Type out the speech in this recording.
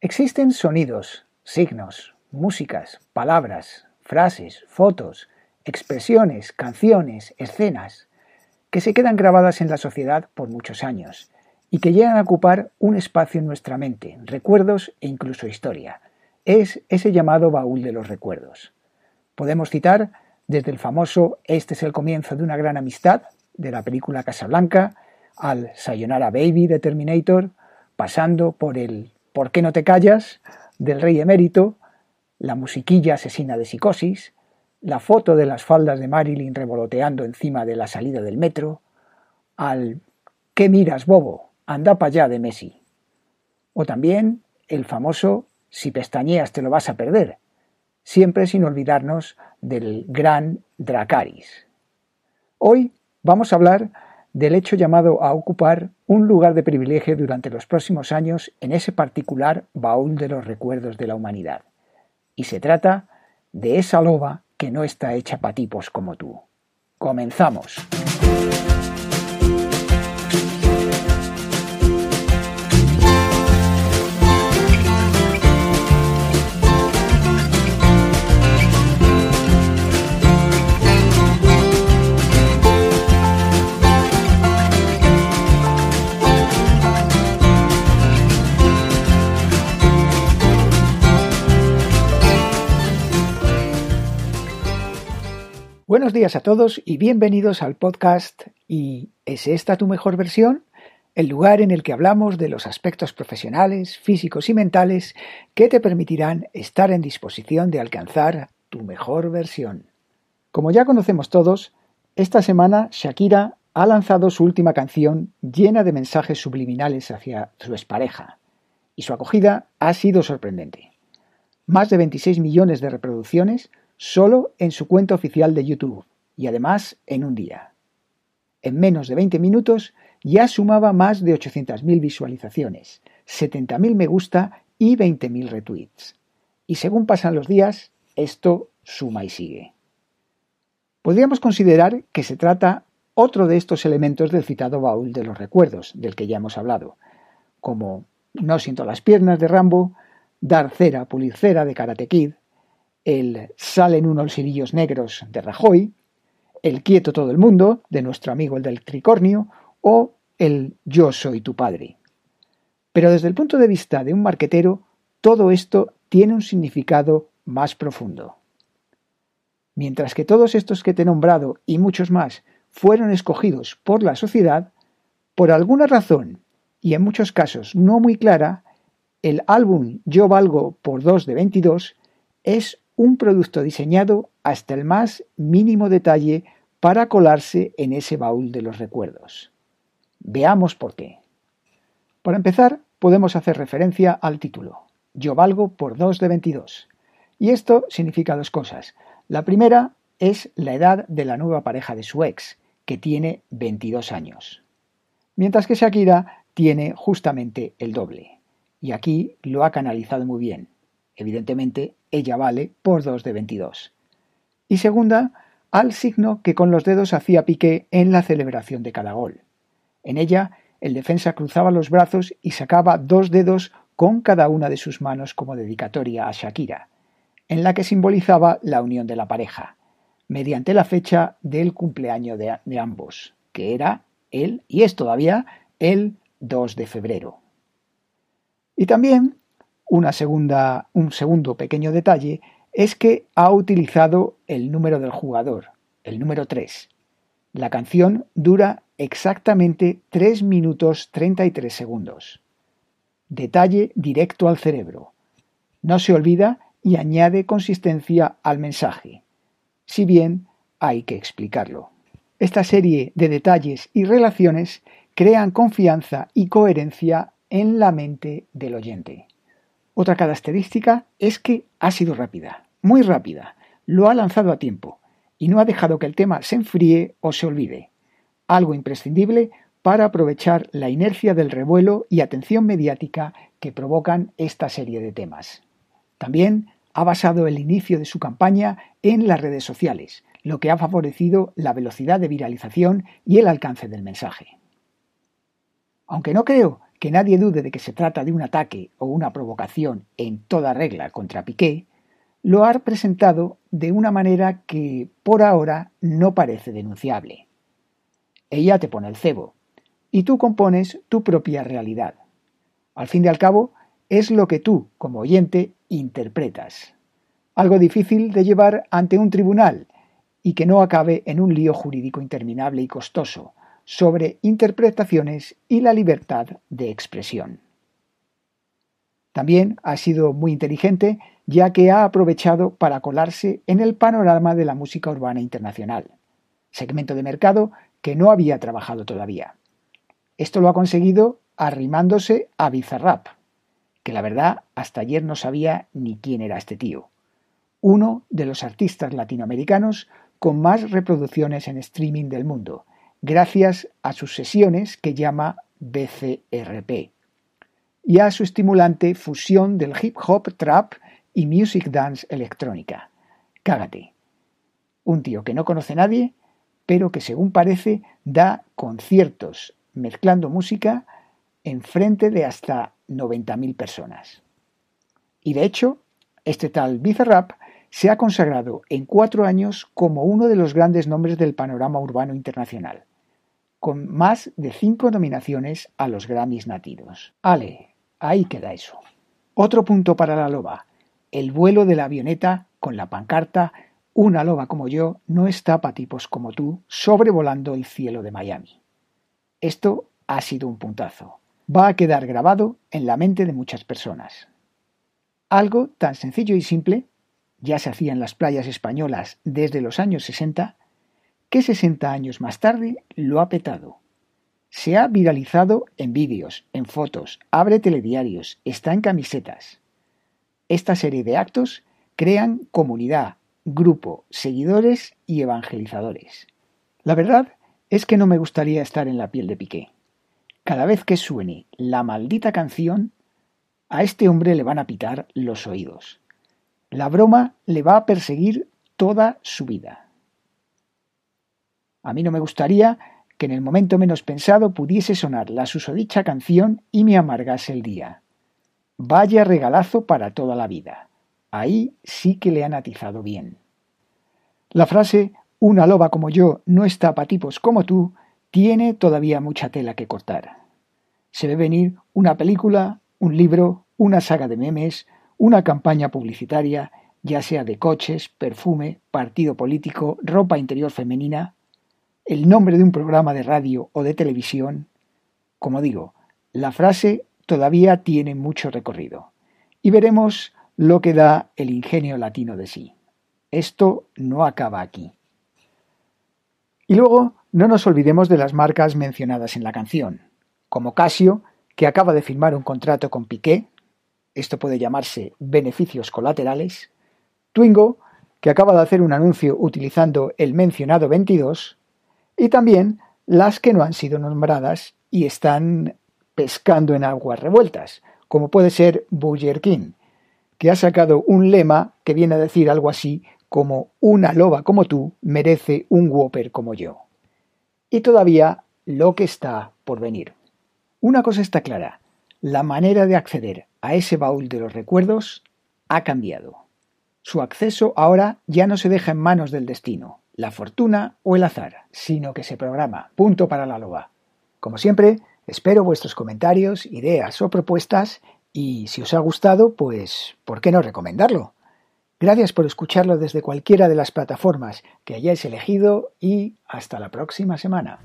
Existen sonidos, signos, músicas, palabras, frases, fotos, expresiones, canciones, escenas, que se quedan grabadas en la sociedad por muchos años y que llegan a ocupar un espacio en nuestra mente, recuerdos e incluso historia. Es ese llamado baúl de los recuerdos. Podemos citar desde el famoso Este es el comienzo de una gran amistad de la película Casablanca al Sayonara Baby de Terminator, pasando por el ¿Por qué no te callas? del rey emérito, la musiquilla asesina de psicosis, la foto de las faldas de Marilyn revoloteando encima de la salida del metro, al ¿Qué miras, bobo? Anda para allá de Messi. O también el famoso Si pestañeas te lo vas a perder, siempre sin olvidarnos del gran Dracaris. Hoy vamos a hablar del hecho llamado a ocupar un lugar de privilegio durante los próximos años en ese particular baúl de los recuerdos de la humanidad. Y se trata de esa loba que no está hecha patipos como tú. Comenzamos. Buenos días a todos y bienvenidos al podcast ¿Y es esta tu mejor versión? El lugar en el que hablamos de los aspectos profesionales, físicos y mentales que te permitirán estar en disposición de alcanzar tu mejor versión. Como ya conocemos todos, esta semana Shakira ha lanzado su última canción llena de mensajes subliminales hacia su expareja, y su acogida ha sido sorprendente. Más de 26 millones de reproducciones solo en su cuenta oficial de YouTube y además en un día. En menos de 20 minutos ya sumaba más de 800.000 visualizaciones, 70.000 me gusta y 20.000 retweets. Y según pasan los días, esto suma y sigue. Podríamos considerar que se trata otro de estos elementos del citado baúl de los recuerdos, del que ya hemos hablado, como No siento las piernas de Rambo, Dar cera, pulir cera de Karate Kid, el Salen unos cirillos negros de Rajoy, el Quieto todo el mundo de nuestro amigo el del Tricornio o el Yo soy tu padre. Pero desde el punto de vista de un marquetero, todo esto tiene un significado más profundo. Mientras que todos estos que te he nombrado y muchos más fueron escogidos por la sociedad, por alguna razón, y en muchos casos no muy clara, el álbum Yo valgo por 2 de 22 es un producto diseñado hasta el más mínimo detalle para colarse en ese baúl de los recuerdos. Veamos por qué. Para empezar, podemos hacer referencia al título. Yo valgo por 2 de 22. Y esto significa dos cosas. La primera es la edad de la nueva pareja de su ex, que tiene 22 años. Mientras que Shakira tiene justamente el doble. Y aquí lo ha canalizado muy bien. Evidentemente, ella vale por 2 de 22. Y segunda, al signo que con los dedos hacía Piqué en la celebración de cada gol. En ella, el defensa cruzaba los brazos y sacaba dos dedos con cada una de sus manos como dedicatoria a Shakira, en la que simbolizaba la unión de la pareja, mediante la fecha del cumpleaños de, ambos, que era el, y es todavía, el 2 de febrero. Y también una segunda, un segundo pequeño detalle es que ha utilizado el número del jugador, el número 3. La canción dura exactamente 3 minutos 33 segundos. Detalle directo al cerebro. No se olvida y añade consistencia al mensaje, si bien hay que explicarlo. Esta serie de detalles y relaciones crean confianza y coherencia en la mente del oyente. Otra característica es que ha sido rápida, muy rápida, lo ha lanzado a tiempo y no ha dejado que el tema se enfríe o se olvide. Algo imprescindible para aprovechar la inercia del revuelo y atención mediática que provocan esta serie de temas. También ha basado el inicio de su campaña en las redes sociales, lo que ha favorecido la velocidad de viralización y el alcance del mensaje. Aunque no creo que nadie dude de que se trata de un ataque o una provocación en toda regla contra Piqué, lo ha presentado de una manera que por ahora no parece denunciable. Ella te pone el cebo y tú compones tu propia realidad. Al fin y al cabo, es lo que tú, como oyente, interpretas. Algo difícil de llevar ante un tribunal y que no acabe en un lío jurídico interminable y costoso sobre interpretaciones y la libertad de expresión. También ha sido muy inteligente ya que ha aprovechado para colarse en el panorama de la música urbana internacional, segmento de mercado que no había trabajado todavía. Esto lo ha conseguido arrimándose a Bizarrap, que la verdad hasta ayer no sabía ni quién era este tío. Uno de los artistas latinoamericanos con más reproducciones en streaming del mundo, gracias a sus sesiones que llama BCRP y a su estimulante fusión del hip hop, trap y music dance electrónica. Cágate. Un tío que no conoce nadie, pero que según parece da conciertos mezclando música en frente de hasta 90.000 personas. Y de hecho, este tal Bizarrap se ha consagrado en cuatro años como uno de los grandes nombres del panorama urbano internacional, con más de cinco nominaciones a los Grammys nativos. Ale, ahí queda eso. Otro punto para la loba, el vuelo de la avioneta con la pancarta Una loba como yo no está para tipos como tú sobrevolando el cielo de Miami. Esto ha sido un puntazo. Va a quedar grabado en la mente de muchas personas. Algo tan sencillo y simple ya se hacía en las playas españolas desde los años 60, que 60 años más tarde lo ha petado. Se ha viralizado en vídeos, en fotos, abre telediarios, está en camisetas. Esta serie de actos crean comunidad, grupo, seguidores y evangelizadores. La verdad es que no me gustaría estar en la piel de Piqué. Cada vez que suene la maldita canción, a este hombre le van a pitar los oídos. La broma le va a perseguir toda su vida. A mí no me gustaría que en el momento menos pensado pudiese sonar la susodicha canción y me amargase el día. Vaya regalazo para toda la vida. Ahí sí que le han atizado bien. La frase una loba como yo no está para tipos como tú tiene todavía mucha tela que cortar. Se ve venir una película, un libro, una saga de memes, una campaña publicitaria, ya sea de coches, perfume, partido político, ropa interior femenina, el nombre de un programa de radio o de televisión. Como digo, la frase todavía tiene mucho recorrido. Y veremos lo que da el ingenio latino de sí. Esto no acaba aquí. Y luego no nos olvidemos de las marcas mencionadas en la canción, como Casio, que acaba de firmar un contrato con Piqué, esto puede llamarse beneficios colaterales, Twingo, que acaba de hacer un anuncio utilizando el mencionado 22, y también las que no han sido nombradas y están pescando en aguas revueltas, como puede ser Burger King, que ha sacado un lema que viene a decir algo así como una loba como tú merece un Whopper como yo. Y todavía lo que está por venir. Una cosa está clara, la manera de acceder a ese baúl de los recuerdos ha cambiado. Su acceso ahora ya no se deja en manos del destino, la fortuna o el azar, sino que se programa. Punto para la loba. Como siempre, espero vuestros comentarios, ideas o propuestas y si os ha gustado, pues, ¿por qué no recomendarlo? Gracias por escucharlo desde cualquiera de las plataformas que hayáis elegido y hasta la próxima semana.